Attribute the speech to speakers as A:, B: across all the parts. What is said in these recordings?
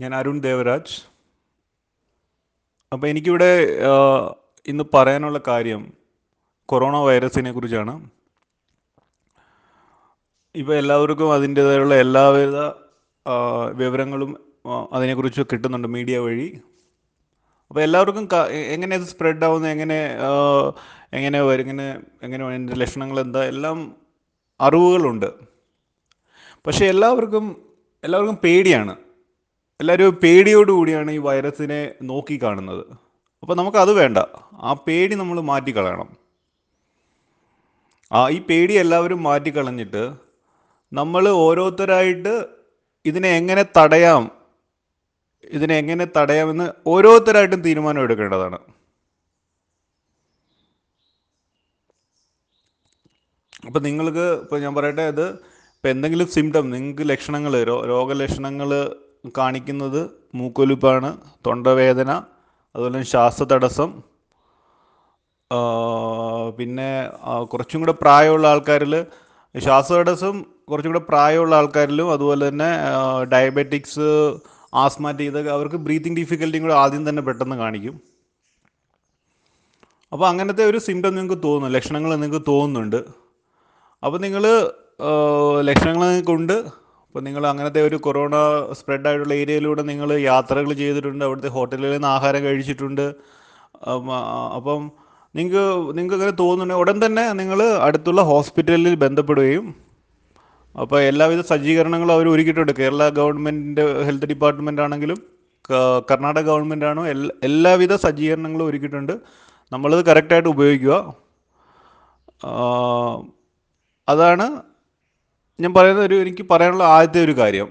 A: ഞാൻ അരുൺ ദേവരാജ്. അപ്പോൾ എനിക്കിവിടെ ഇന്ന് പറയാനുള്ള കാര്യം കൊറോണ വൈറസിനെ കുറിച്ചാണ്. ഇപ്പോൾ എല്ലാവർക്കും അതിന്റേതായുള്ള എല്ലാവിധ വിവരങ്ങളും അതിനെക്കുറിച്ച് കിട്ടുന്നുണ്ട് മീഡിയ വഴി. അപ്പോൾ എല്ലാവർക്കും എങ്ങനെ ഇത് സ്പ്രെഡ് ആവുന്നത് എങ്ങനെ എങ്ങനെ എങ്ങനെ എങ്ങനെ അതിന്റെ ലക്ഷണങ്ങൾ എന്താ എല്ലാം അറിവുകളുണ്ട്. പക്ഷേ എല്ലാവർക്കും എല്ലാവർക്കും പേടിയാണ്. എല്ലാവരും പേടിയോടുകൂടിയാണ് ഈ വൈറസിനെ നോക്കി കാണുന്നത് അപ്പോൾ നമുക്കത് വേണ്ട. ആ പേടി നമ്മൾ മാറ്റിക്കളയണം. ആ ഈ പേടി എല്ലാവരും മാറ്റിക്കളഞ്ഞിട്ട് നമ്മൾ ഓരോരുത്തരായിട്ട് ഇതിനെ എങ്ങനെ തടയാം ഇതിനെ എങ്ങനെ തടയാമെന്ന് ഓരോരുത്തരായിട്ടും തീരുമാനം എടുക്കേണ്ടതാണ്. അപ്പം നിങ്ങൾക്ക് ഇപ്പോൾ ഞാൻ പറയട്ടെ ഇത് ഇപ്പം എന്തെങ്കിലും സിംറ്റം നിങ്ങൾക്ക് ലക്ഷണങ്ങൾ രോഗലക്ഷണങ്ങൾ കാണിക്കുന്നത് മൂക്കൊലിപ്പാണ് തൊണ്ടവേദന അതുപോലെ ശ്വാസതടസ്സം. പിന്നെ കുറച്ചും കൂടെ പ്രായമുള്ള ആൾക്കാരിൽ ശ്വാസതടസ്സം കുറച്ചും കൂടെ പ്രായമുള്ള ആൾക്കാരിലും അതുപോലെ തന്നെ ഡയബറ്റിക്സ് ആസ്മാറ്റിക് ഇതൊക്കെ അവർക്ക് ബ്രീത്തിങ് ഡിഫിക്കൽറ്റിയും കൂടെ ആദ്യം തന്നെ പെട്ടെന്ന് കാണിക്കും. അപ്പോൾ അങ്ങനത്തെ ഒരു സിംറ്റം നിങ്ങൾക്ക് തോന്നുന്നു ലക്ഷണങ്ങൾ നിങ്ങൾക്ക് തോന്നുന്നുണ്ട്. അപ്പോൾ നിങ്ങൾ ലക്ഷണങ്ങൾ കൊണ്ട് അപ്പോൾ നിങ്ങൾ അങ്ങനത്തെ ഒരു കൊറോണ സ്പ്രെഡ് ആയിട്ടുള്ള ഏരിയയിലൂടെ നിങ്ങൾ യാത്രകൾ ചെയ്തിട്ടുണ്ട് അവിടുത്തെ ഹോട്ടലുകളിൽ നിന്ന് ആഹാരം കഴിച്ചിട്ടുണ്ട്. അപ്പം, നിങ്ങൾക്ക് നിങ്ങൾക്ക് അങ്ങനെ തോന്നുന്നുണ്ടെങ്കിൽ ഉടൻ തന്നെ നിങ്ങൾ അടുത്തുള്ള ഹോസ്പിറ്റലിൽ ബന്ധപ്പെടുകയും അപ്പോൾ എല്ലാവിധ സജ്ജീകരണങ്ങളും അവർ ഒരുക്കിയിട്ടുണ്ട്. കേരള ഗവൺമെന്റിന്റെ ഹെൽത്ത് ഡിപ്പാർട്ട്മെന്റ് ആണെങ്കിലും കർണാടക ഗവൺമെന്റ് ആണോ എല്ലാ എല്ലാവിധ സജ്ജീകരണങ്ങളും ഒരുക്കിയിട്ടുണ്ട്. നമ്മളത് കറക്റ്റായിട്ട് ഉപയോഗിക്കുക. അതാണ് ഞാൻ പറയുന്ന ഒരു എനിക്ക് പറയാനുള്ള ആദ്യത്തെ ഒരു കാര്യം.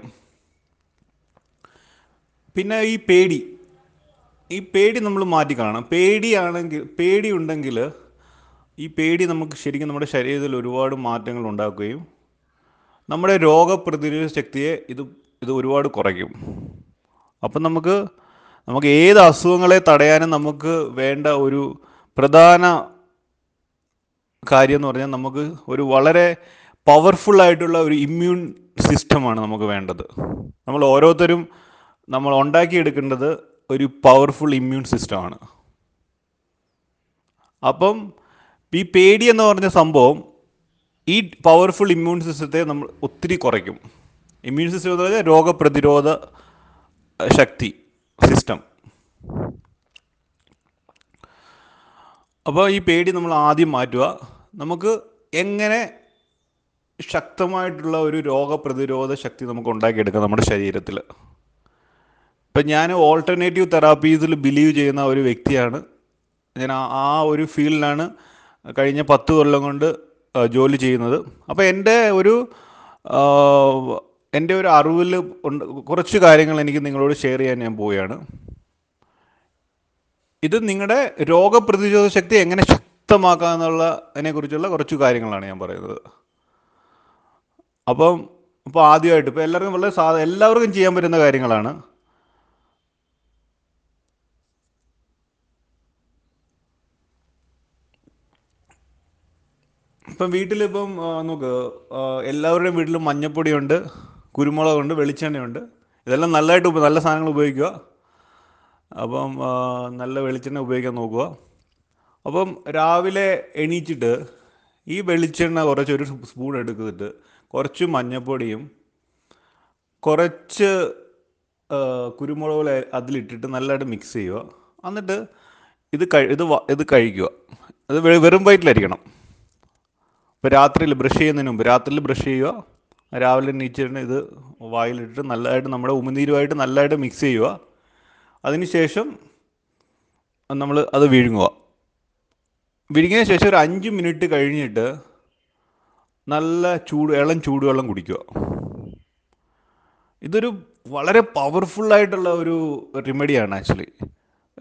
A: പിന്നെ ഈ പേടി. ഈ പേടി നമ്മൾ മാറ്റി കാണണം. പേടിയാണെങ്കിൽ പേടി ഉണ്ടെങ്കിൽ ഈ പേടി നമുക്ക് ശരിക്കും നമ്മുടെ ശരീരത്തിൽ ഒരുപാട് മാറ്റങ്ങൾ ഉണ്ടാക്കുകയും നമ്മുടെ രോഗപ്രതിരോധ ശക്തിയെ ഇത് ഇത് ഒരുപാട് കുറയ്ക്കും. അപ്പം നമുക്ക് നമുക്ക് ഏത് അസുഖങ്ങളെ തടയാനും നമുക്ക് വേണ്ട ഒരു പ്രധാന കാര്യം എന്ന് പറഞ്ഞാൽ നമുക്ക് ഒരു വളരെ പവർഫുൾ ആയിട്ടുള്ള ഒരു ഇമ്മ്യൂൺ സിസ്റ്റമാണ് നമുക്ക് വേണ്ടത്. നമ്മൾ ഓരോരുത്തരും നമ്മൾ ഉണ്ടാക്കിയെടുക്കേണ്ടത് ഒരു പവർഫുൾ ഇമ്മ്യൂൺ സിസ്റ്റമാണ് അപ്പം ഈ പേടി എന്ന് പറഞ്ഞ സംഭവം ഈ പവർഫുൾ ഇമ്മ്യൂൺ സിസ്റ്റത്തെ നമ്മൾ ഒത്തിരി കുറയ്ക്കും. ഇമ്മ്യൂൺ സിസ്റ്റം എന്ന് പറഞ്ഞാൽ രോഗപ്രതിരോധ ശക്തി സിസ്റ്റം അപ്പോൾ ഈ പേടി നമ്മൾ ആദ്യം മാറ്റുക. നമുക്ക് എങ്ങനെ ശക്തമായിട്ടുള്ള ഒരു രോഗപ്രതിരോധ ശക്തി നമുക്ക് ഉണ്ടാക്കിയെടുക്കാം നമ്മുടെ ശരീരത്തിൽ. ഇപ്പം ഞാൻ ഓൾട്ടർനേറ്റീവ് തെറാപ്പീസിൽ ബിലീവ് ചെയ്യുന്ന ഒരു വ്യക്തിയാണ്. ഞാൻ ആ- ഒരു ഫീൽഡിലാണ് കഴിഞ്ഞ പത്ത് കൊല്ലം കൊണ്ട് ജോലി ചെയ്യുന്നത്. അപ്പോൾ എന്റെ ഒരു എന്റെ ഒരു അറിവിൽ കുറച്ച് കാര്യങ്ങൾ എനിക്ക് നിങ്ങളോട് ഷെയർ ചെയ്യാൻ ഞാൻ പോവുകയാണ്. ഇത് നിങ്ങളുടെ രോഗപ്രതിരോധ ശക്തി എങ്ങനെ ശക്തമാക്കാം എന്നുള്ളതിനെ കുറിച്ചുള്ള കുറച്ച് കാര്യങ്ങളാണ് ഞാൻ പറയുന്നത്. അപ്പം ഇപ്പോൾ ആദ്യമായിട്ട് ഇപ്പോൾ എല്ലാവർക്കും വളരെ സാധ എല്ലാവർക്കും ചെയ്യാൻ പറ്റുന്ന കാര്യങ്ങളാണ്. ഇപ്പം വീട്ടിലിപ്പം നമുക്ക് എല്ലാവരുടെയും വീട്ടിലും മഞ്ഞപ്പൊടിയുണ്ട് കുരുമുളകുണ്ട് വെളിച്ചെണ്ണയുണ്ട്. ഇതെല്ലാം നല്ലതായിട്ട് നല്ല സാധനങ്ങൾ ഉപയോഗിക്കുക. അപ്പം നല്ല വെളിച്ചെണ്ണ ഉപയോഗിക്കാൻ നോക്കുക. അപ്പം രാവിലെ എണീച്ചിട്ട് ഈ വെളിച്ചെണ്ണ കുറച്ച് ഒരു സ്പൂൺ എടുത്തിട്ട് കുറച്ച് മഞ്ഞപ്പൊടിയും കുറച്ച് കുരുമുളക് അതിലിട്ടിട്ട് നല്ലതായിട്ട് മിക്സ് ചെയ്യുക. എന്നിട്ട് ഇത് കഴി ഇത് ഇത് കഴിക്കുക. അത് വെറും വയറ്റിലായിരിക്കണം ഇപ്പോൾ രാത്രിയിൽ ബ്രഷ് ചെയ്യുന്നതിന് മുമ്പ് രാത്രിയിൽ ബ്രഷ് ചെയ്യുക. രാവിലെ നീച്ചിട്ട് ഇത് വായിലിട്ടിട്ട് നല്ലതായിട്ട് നമ്മുടെ ഉമിനീരുമായിട്ട് നല്ലതായിട്ട് മിക്സ് ചെയ്യുക. അതിനുശേഷം നമ്മൾ അത് വിഴുങ്ങുക. വിഴുങ്ങിയതിന് ശേഷം ഒരു അഞ്ച് മിനിറ്റ് കഴിഞ്ഞിട്ട് നല്ല ചൂട് ഇളം ചൂടുവെള്ളം കുടിക്കുക. ഇതൊരു വളരെ പവർഫുള്ളായിട്ടുള്ള ഒരു റെമഡിയാണ് ആക്ച്വലി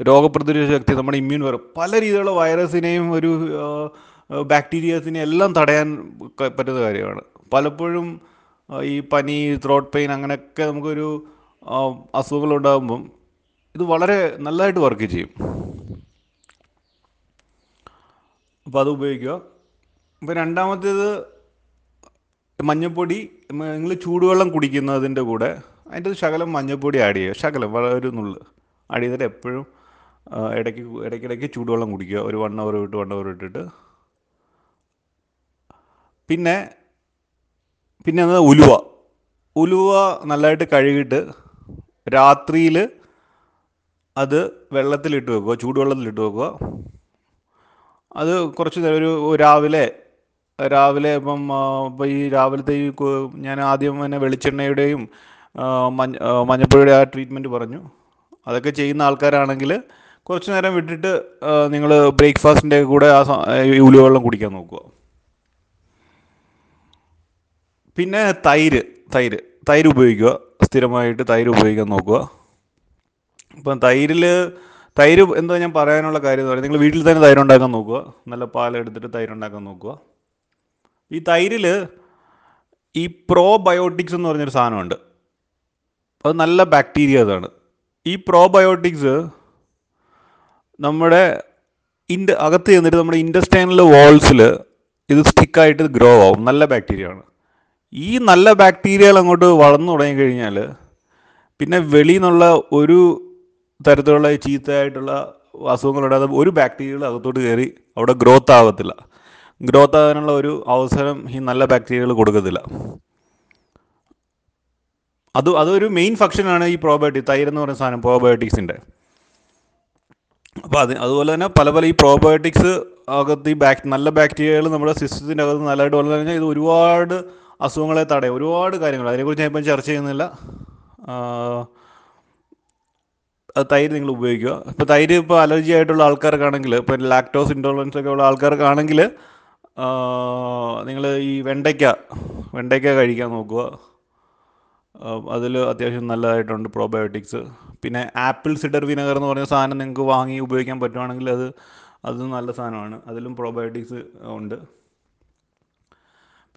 A: രോഗപ്രതിരോധ ശക്തി നമ്മുടെ ഇമ്മ്യൂൺ വരും പല രീതിയിലുള്ള വൈറസിനെയും ഒരു ബാക്ടീരിയസിനെയും എല്ലാം തടയാൻ പറ്റുന്ന കാര്യമാണ്. പലപ്പോഴും ഈ പനി ത്രോട്ട് പെയിൻ അങ്ങനെയൊക്കെ നമുക്കൊരു അസുഖങ്ങളുണ്ടാകുമ്പം ഇത് വളരെ നല്ലതായിട്ട് വർക്ക് ചെയ്യും. അപ്പോൾ അത് ഉപയോഗിക്കുക. അപ്പോൾ രണ്ടാമത്തേത് മഞ്ഞൾപ്പൊടി നിങ്ങൾ ചൂടുവെള്ളം കുടിക്കുന്നതിന്റെ കൂടെ അതിന്റെ ഒരു ശകലം മഞ്ഞൾപ്പൊടി ആഡ് ചെയ്യുക. ശകലം വളരെ ഒരു നുള്ള് ആഡ് ചെയ്തിട്ട് എപ്പോഴും ഇടയ്ക്ക് ഇടയ്ക്കിടയ്ക്ക് ചൂടുവെള്ളം കുടിക്കുക. ഒരു വൺ അവർ വിട്ട് വൺ അവർ ഇട്ടിട്ട്. പിന്നെ പിന്നെ അത് ഉലുവ? ഉലുവ നല്ലതായിട്ട് കഴുകിയിട്ട് രാത്രിയിൽ അത് വെള്ളത്തിലിട്ട് വെക്കുക ചൂടുവെള്ളത്തിലിട്ട് വെക്കുക. അത് കുറച്ച് ഒരു രാവിലെ രാവിലെ ഇപ്പം ഇപ്പം ഈ രാവിലത്തെ ഈ ഞാൻ ആദ്യം തന്നെ വെളിച്ചെണ്ണയുടെയും മഞ്ഞ മഞ്ഞപ്പൊടിയുടെ ആ ട്രീറ്റ്മെന്റ് പറഞ്ഞു. അതൊക്കെ ചെയ്യുന്ന ആൾക്കാരാണെങ്കിൽ കുറച്ച് നേരം വിട്ടിട്ട് നിങ്ങൾ ബ്രേക്ക്ഫാസ്റ്റിന്റെ കൂടെ ആ സ- വെള്ളം കുടിക്കാൻ നോക്കുക. പിന്നെ തൈര് തൈര് തൈര് ഉപയോഗിക്കുക. സ്ഥിരമായിട്ട് തൈര് ഉപയോഗിക്കാൻ നോക്കുക. ഇപ്പം തൈരിൽ തൈര് എന്താ ഞാൻ പറയാനുള്ള കാര്യം എന്ന് പറയുന്നത് നിങ്ങൾ വീട്ടിൽ തന്നെ തൈര് ഉണ്ടാക്കാൻ നോക്കുക. നല്ല പാലെടുത്തിട്ട് തൈര് ഉണ്ടാക്കാൻ നോക്കുക. ഈ തൈരിൽ ഈ പ്രോബയോട്ടിക്സ് എന്ന് പറഞ്ഞൊരു സാധനമുണ്ട്. അത് നല്ല ബാക്ടീരിയാസാണ് ഈ പ്രോബയോട്ടിക്സ് നമ്മുടെ ഇൻഡ് അകത്ത് ചെന്നിട്ട് നമ്മുടെ ഇൻഡസ്റ്റൈനൽ വാൾസിൽ ഇത് സ്റ്റിക്കായിട്ട് ഗ്രോ ആവും. നല്ല ബാക്ടീരിയ ആണ്. ഈ നല്ല ബാക്ടീരിയകൾ അങ്ങോട്ട് വളർന്നു തുടങ്ങി കഴിഞ്ഞാൽ പിന്നെ വെളിയിൽ നിന്നുള്ള ഒരു തരത്തിലുള്ള ചീത്തയായിട്ടുള്ള അസുഖങ്ങളുണ്ടാകാതെ ഒരു ബാക്ടീരിയകൾ അകത്തോട്ട് കയറി അവിടെ ഗ്രോത്ത് ആകത്തില്ല. ഗ്രോത്ത് ആകാനുള്ള ഒരു അവസരം ഈ നല്ല ബാക്ടീരിയകൾ കൊടുക്കത്തില്ല. അത് അതൊരു മെയിൻ ഫംഗ്ഷനാണ് ഈ പ്രോബയോട്ടിക് തൈര് എന്ന് പറയുന്ന സാധനം പ്രോബയോട്ടിക്സിന്റെ അപ്പോൾ അത് അതുപോലെ തന്നെ പല പല ഈ പ്രോബയോട്ടിക്സ് അകത്ത് ഈ ബാക് നല്ല ബാക്ടീരിയകൾ നമ്മുടെ സിസ്റ്റത്തിന്റെ അകത്ത് നല്ലതായിട്ട് വളർന്നു കഴിഞ്ഞാൽ ഇത് ഒരുപാട് അസുഖങ്ങളെ തടയും. ഒരുപാട് കാര്യങ്ങൾ. അതിനെക്കുറിച്ച് ഞാൻ ഇപ്പം ചർച്ച ചെയ്യുന്നില്ല. തൈര് നിങ്ങൾ ഉപയോഗിക്കുക. ഇപ്പോൾ തൈര് ഇപ്പോൾ അലർജി ആയിട്ടുള്ള ആൾക്കാർക്കാണെങ്കിൽ ഇപ്പോൾ ലാക്ടോസ് ഇൻടോളറൻസ് ഒക്കെ ഉള്ള ആൾക്കാർക്കാണെങ്കിൽ നിങ്ങൾ ഈ വെണ്ടയ്ക്ക വെണ്ടയ്ക്ക കഴിക്കാൻ നോക്കുക. അതിൽ അത്യാവശ്യം നല്ലതായിട്ടുണ്ട് പ്രോബയോട്ടിക്സ് പിന്നെ ആപ്പിൾ സിഡർ വിനഗർ എന്ന് പറഞ്ഞ സാധനം നിങ്ങൾക്ക് വാങ്ങി ഉപയോഗിക്കാൻ പറ്റുവാണെങ്കിൽ അത് അത് നല്ല സാധനമാണ്. അതിലും പ്രോബയോട്ടിക്സ് ഉണ്ട്.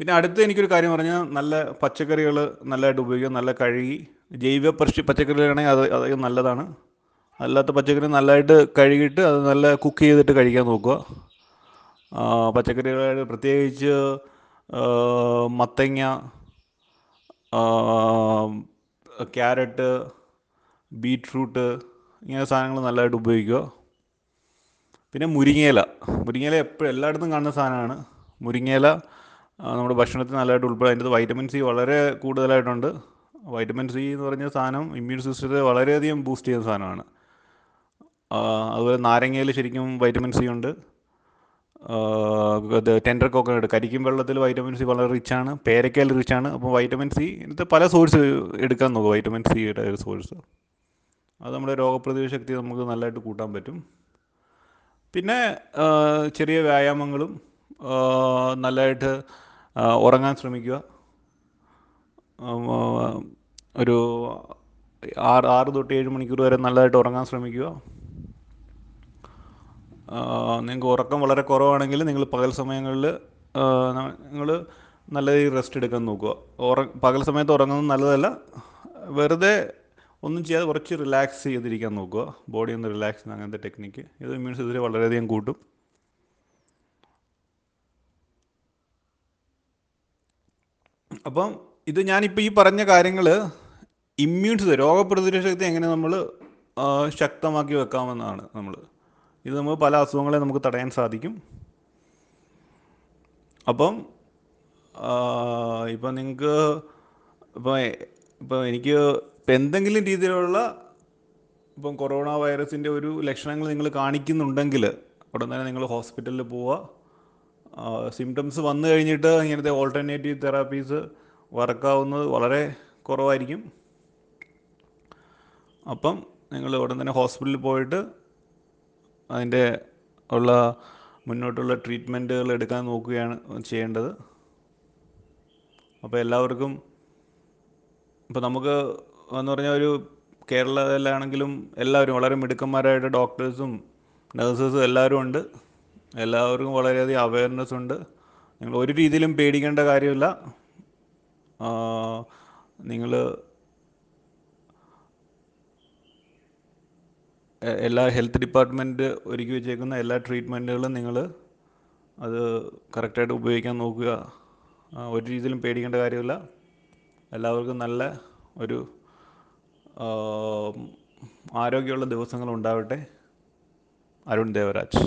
A: പിന്നെ അടുത്ത് എനിക്കൊരു കാര്യം പറഞ്ഞാൽ നല്ല പച്ചക്കറികൾ നല്ലതായിട്ട് ഉപയോഗിക്കുക നല്ല കഴുകി. ജൈവ പശു പച്ചക്കറികളാണെങ്കിൽ അത് അത് നല്ലതാണ്. അല്ലാത്ത പച്ചക്കറി നല്ലതായിട്ട് കഴുകിയിട്ട് അത് നല്ല കുക്ക് ചെയ്തിട്ട് കഴിക്കാൻ നോക്കുക. ആ, പച്ചക്കറികൾ പ്രത്യേകിച്ച് മത്തങ്ങ ക്യാരറ്റ് ബീറ്റ്റൂട്ട് ഇങ്ങനെ സാധനങ്ങൾ നല്ലതായിട്ട് ഉപയോഗിക്കുക. പിന്നെ മുരിങ്ങയില. മുരിങ്ങയില എപ്പോഴും എല്ലായിടത്തും കാണുന്ന സാധനമാണ്. മുരിങ്ങയില നമ്മുടെ ഭക്ഷണത്തിൽ നല്ലതായിട്ട് ഉൾപ്പെടും അതിന്റെ വൈറ്റമിൻ സി വളരെ കൂടുതലായിട്ടുണ്ട്. വൈറ്റമിൻ സി എന്ന് പറഞ്ഞ സാധനം ഇമ്മ്യൂൺ സിസ്റ്റത്തെ വളരെയധികം ബൂസ്റ്റ് ചെയ്യുന്ന സാധനമാണ്. അതുപോലെ നാരങ്ങയിൽ ശരിക്കും വൈറ്റമിൻ സി ഉണ്ട്. ഇത് ടെൻഡർ കോക്കനട്ട് കരിക്കും വെള്ളത്തിൽ വൈറ്റമിൻ സി വളരെ റിച്ചാണ് പേരക്കയിൽ റിച്ചാണ് അപ്പോൾ വൈറ്റമിൻ സി ഇന്നത്തെ പല സോഴ്സ് എടുക്കാൻ നോക്കും വൈറ്റമിൻ സിയുടെ ഒരു സോഴ്സ് അത് നമ്മുടെ രോഗപ്രതിരോധ ശക്തി നമുക്ക് നല്ലതായിട്ട് കൂട്ടാൻ പറ്റും. പിന്നെ ചെറിയ വ്യായാമങ്ങളും നല്ലതായിട്ട് ഉറങ്ങാൻ ശ്രമിക്കുക. ഒരു ആറ് ആറ് തൊട്ട് ഏഴ് മണിക്കൂർ വരെ നല്ലതായിട്ട് ഉറങ്ങാൻ ശ്രമിക്കുക. നിങ്ങൾക്ക് ഉറക്കം വളരെ കുറവാണെങ്കിൽ നിങ്ങൾ പകൽ സമയങ്ങളിൽ നിങ്ങൾ നല്ല രീതിയിൽ റെസ്റ്റ് എടുക്കാൻ നോക്കുക. ഉറ പകൽ സമയത്ത് ഉറങ്ങുന്നത് നല്ലതല്ല. വെറുതെ ഒന്നും ചെയ്യാതെ കുറച്ച് റിലാക്സ് ചെയ്തിരിക്കാൻ നോക്കുക. ബോഡി ഒന്ന് റിലാക്സ് ചെയ്യുന്ന അങ്ങനത്തെ ടെക്നിക്ക് ഇത് ഇമ്മ്യൂൺ സിസ്റ്റത്തെ വളരെയധികം കൂട്ടും. അപ്പം ഇത് ഞാനിപ്പോൾ ഈ പറഞ്ഞ കാര്യങ്ങൾ ഇമ്മ്യൂൺ രോഗപ്രതിരോധ ശക്തി എങ്ങനെ നമ്മൾ ശക്തമാക്കി വെക്കാമെന്നാണ് നമ്മൾ ഇത് നമുക്ക് പല അസുഖങ്ങളെ നമുക്ക് തടയാൻ സാധിക്കും. അപ്പം ഇപ്പം നിങ്ങൾക്ക് ഇപ്പം ഇപ്പം എനിക്ക് ഇപ്പം എന്തെങ്കിലും രീതിയിലുള്ള ഇപ്പം കൊറോണ വൈറസിന്റെ ഒരു ലക്ഷണങ്ങൾ നിങ്ങൾ കാണിക്കുന്നുണ്ടെങ്കിൽ ഉടൻ തന്നെ നിങ്ങൾ ഹോസ്പിറ്റലിൽ പോവുക. സിംറ്റംസ് വന്നു കഴിഞ്ഞിട്ട് ഇങ്ങനത്തെ ഓൾട്ടർനേറ്റീവ് തെറാപ്പീസ് വർക്കാവുന്നത് വളരെ കുറവായിരിക്കും. അപ്പം നിങ്ങൾ ഉടൻ തന്നെ ഹോസ്പിറ്റലിൽ പോയിട്ട് അതിന്റെ ഉള്ള മുന്നോട്ടുള്ള ട്രീറ്റ്മെന്റുകൾ എടുക്കാൻ നോക്കുകയാണ് ചെയ്യേണ്ടത്. അപ്പോൾ എല്ലാവർക്കും ഇപ്പോൾ നമുക്ക് എന്ന് പറഞ്ഞാൽ ഒരു കേരളത്തിലാണെങ്കിലും എല്ലാവരും വളരെ മിടുക്കന്മാരായിട്ട് ഡോക്ടേഴ്സും നഴ്സസും എല്ലാവരും ഉണ്ട്. എല്ലാവർക്കും വളരെയധികം അവയർനെസ് ഉണ്ട്. നിങ്ങൾ ഒരു രീതിയിലും പേടിക്കേണ്ട കാര്യമില്ല. നിങ്ങൾ എല്ലാ ഹെൽത്ത് ഡിപ്പാർട്ട്മെന്റ് ഒരുക്കി വെച്ചേക്കുന്ന എല്ലാ ട്രീറ്റ്മെന്റുകളും നിങ്ങൾ അത് കറക്റ്റായിട്ട് ഉപയോഗിക്കാൻ നോക്കുക. ഒരു രീതിയിലും പേടിക്കേണ്ട കാര്യമില്ല. എല്ലാവർക്കും നല്ല ഒരു ആരോഗ്യമുള്ള ദിവസങ്ങൾ ഉണ്ടാവട്ടെ. അരുൺ ദേവരാജ്.